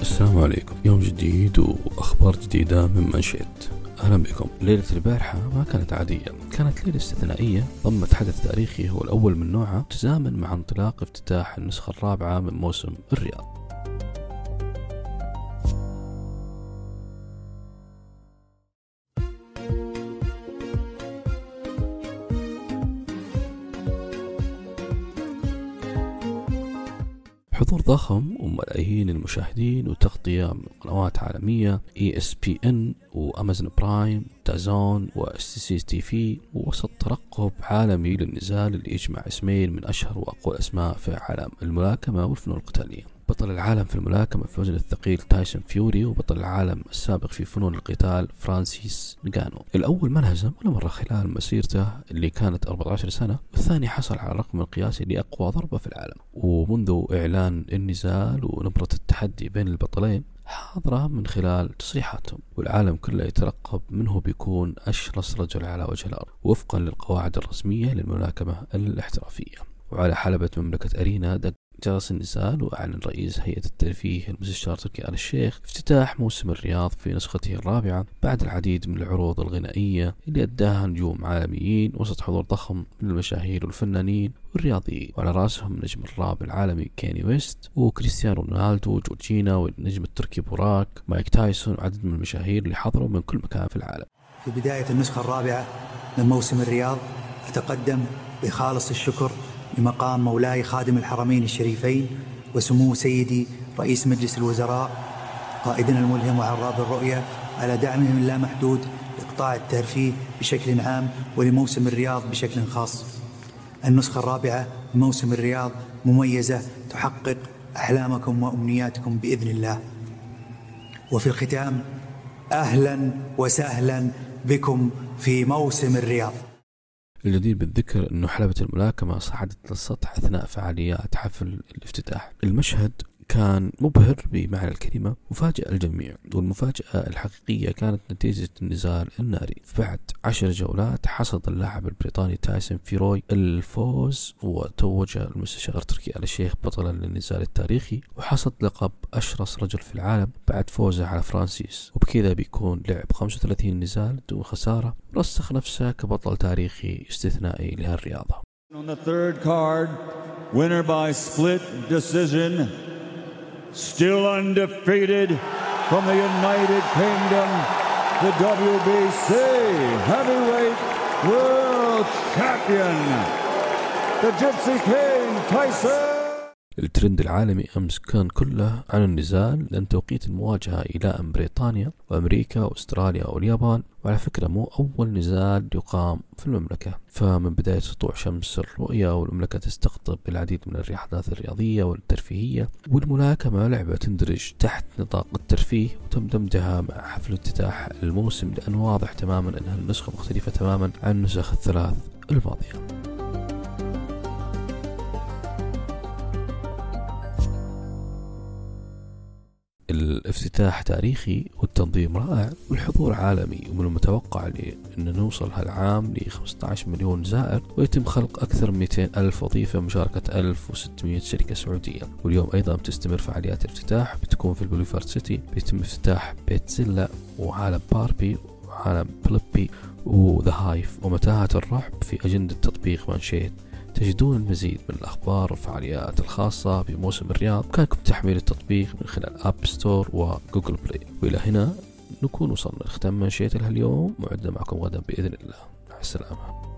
السلام عليكم. يوم جديد وأخبار جديدة من منشيت أهلا بكم. ليلة البارحة ما كانت عادية. كانت ليلة استثنائية. ضمت حدث تاريخي هو الأول من نوعه تزامن مع انطلاق افتتاح النسخة الرابعة من موسم الرياض. حضور ضخم وملايين المشاهدين وتغطية من قنوات عالمية ان و Amazon Prime DAZN و SCTV ووسط ترقب عالمي للنزال اللي يجمع اسمين من أشهر وأقوى الأسماء في عالم الملاكمة والفنون القتالية. بطل العالم في الملاكمة في الوزن الثقيل تايسون فيوري وبطل العالم السابق في فنون القتال فرانسيس نغانو الأول ما انهزم ولا مرة خلال مسيرته اللي كانت 14 سنة والثاني حصل على الرقم القياسي لأقوى ضربة في العالم. ومنذ إعلان النزال ونبرة التحدي بين البطلين حاضرة من خلال تصريحاتهم والعالم كله يترقب منه بيكون أشرس رجل على وجه الأرض وفقا للقواعد الرسمية للملاكمة الاحترافية. وعلى حلبة مملكة Arena دق جرس النزال وأعلن رئيس هيئة الترفيه المستشار تركي آل الشيخ افتتاح موسم الرياض في نسخته الرابعة بعد العديد من العروض الغنائية اللي أداها نجوم عالميين وسط حضور ضخم من المشاهير والفنانين والرياضيين. وعلى رأسهم نجم الراب العالمي كيني ويست وكريستيانو رونالدو جورجينا والنجم التركي بوراك مايك تايسون وعدد من المشاهير اللي حضروا من كل مكان في العالم. في بداية النسخة الرابعة من موسم الرياض أتقدم بخالص الشكر بمقام مولاي خادم الحرمين الشريفين وسمو سيدي رئيس مجلس الوزراء قائدنا الملهم وعراب الرؤية على دعمهم اللامحدود لقطاع الترفيه بشكل عام ولموسم الرياض بشكل خاص. النسخة الرابعة من موسم الرياض مميزة تحقق أحلامكم وأمنياتكم بإذن الله. وفي الختام أهلا وسهلا بكم في موسم الرياض. الجدير بالذكر أنه حلبة الملاكمة صعدت للسطح أثناء فعاليات حفل الافتتاح. المشهد كان مبهر بمعنى الكلمة وفاجأ الجميع والمفاجأة الحقيقية كانت نتيجة النزال الناري. بعد عشر جولات حصد اللاعب البريطاني تايسون فيوري الفوز وتوج المستشار تركي آل الشيخ بطلا للنزال التاريخي وحصد لقب أشرس رجل في العالم بعد فوزه على فرانسيس. وبكذا بيكون لعب 35 نزال دون خسارة رسخ نفسه كبطل تاريخي استثنائي لهالرياضة. On the third card, winner by split decision, still undefeated from the United Kingdom, the WBC Heavyweight World Champion, the Gypsy King Tyson. الترند العالمي أمس كان كله عن النزال لأن توقيت المواجهة يلائم بريطانيا وأمريكا وأستراليا واليابان وعلى فكرة مو أول نزال يقام في المملكة. فمن بداية سطوع شمس الرؤية والمملكة تستقطب العديد من الأحداث الرياضية والترفيهية والملاكمة لعبة تندرج تحت نطاق الترفيه وتم دمجها مع حفل افتتاح الموسم لأن واضح تماما أنها النسخة مختلفة تماما عن النسخ الثلاث الماضية. الافتتاح تاريخي والتنظيم رائع والحضور عالمي ومن المتوقع أن نوصل هالعام ل 15 مليون زائر ويتم خلق أكثر من 200 ألف وظيفة مشاركة 1600 شركة سعودية. واليوم أيضا بتستمر فعاليات الافتتاح بتكون في البوليفارد سيتي بيتم افتتاح بيت زيلا وعالم باربي وعالم بلبي وذا هايف ومتاهة الرعب في أجندة تطبيق مانشيت. تجدون المزيد من الأخبار والفعاليات الخاصة بموسم الرياض بإمكانكم تحميل التطبيق من خلال أب ستور وجوجل بلاي وإلى هنا نكون وصلنا لختام منشية اليوم معدة معكم غدا بإذن الله. مع السلامة.